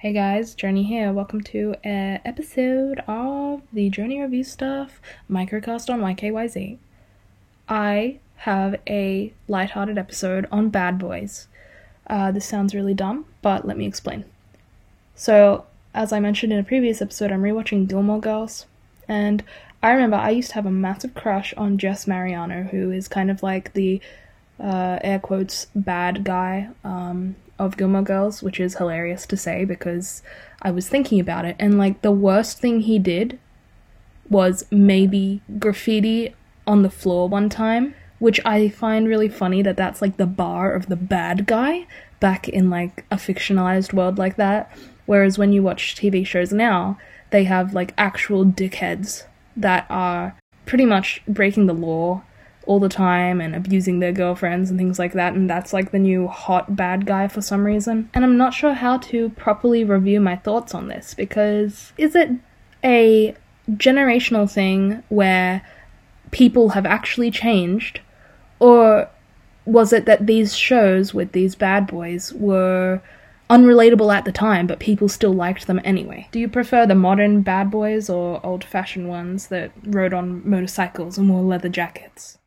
Hey guys, Journey here. Welcome to an episode of the Journey Review Stuff microcast on YKYZ. I have a lighthearted episode on Bad Boys. Uh, this sounds really dumb, but let me explain. So, as I mentioned in a previous episode, I'm rewatching Gilmore Girls, and I remember I used to have a massive crush on Jess Mariano, who is kind of like the uh, air quotes bad guy um, of Gilmore Girls, which is hilarious to say because I was thinking about it, and like the worst thing he did was maybe graffiti on the floor one time, which I find really funny that that's like the bar of the bad guy back in like a fictionalized world like that. Whereas when you watch TV shows now, they have like actual dickheads that are pretty much breaking the law all the time and abusing their girlfriends and things like that, and that's like the new hot bad guy for some reason. And I'm not sure how to properly review my thoughts on this because is it a generational thing where people have actually changed, or was it that these shows with these bad boys were unrelatable at the time, but people still liked them anyway. Do you prefer the modern bad boys or old fashioned ones that rode on motorcycles and wore leather jackets?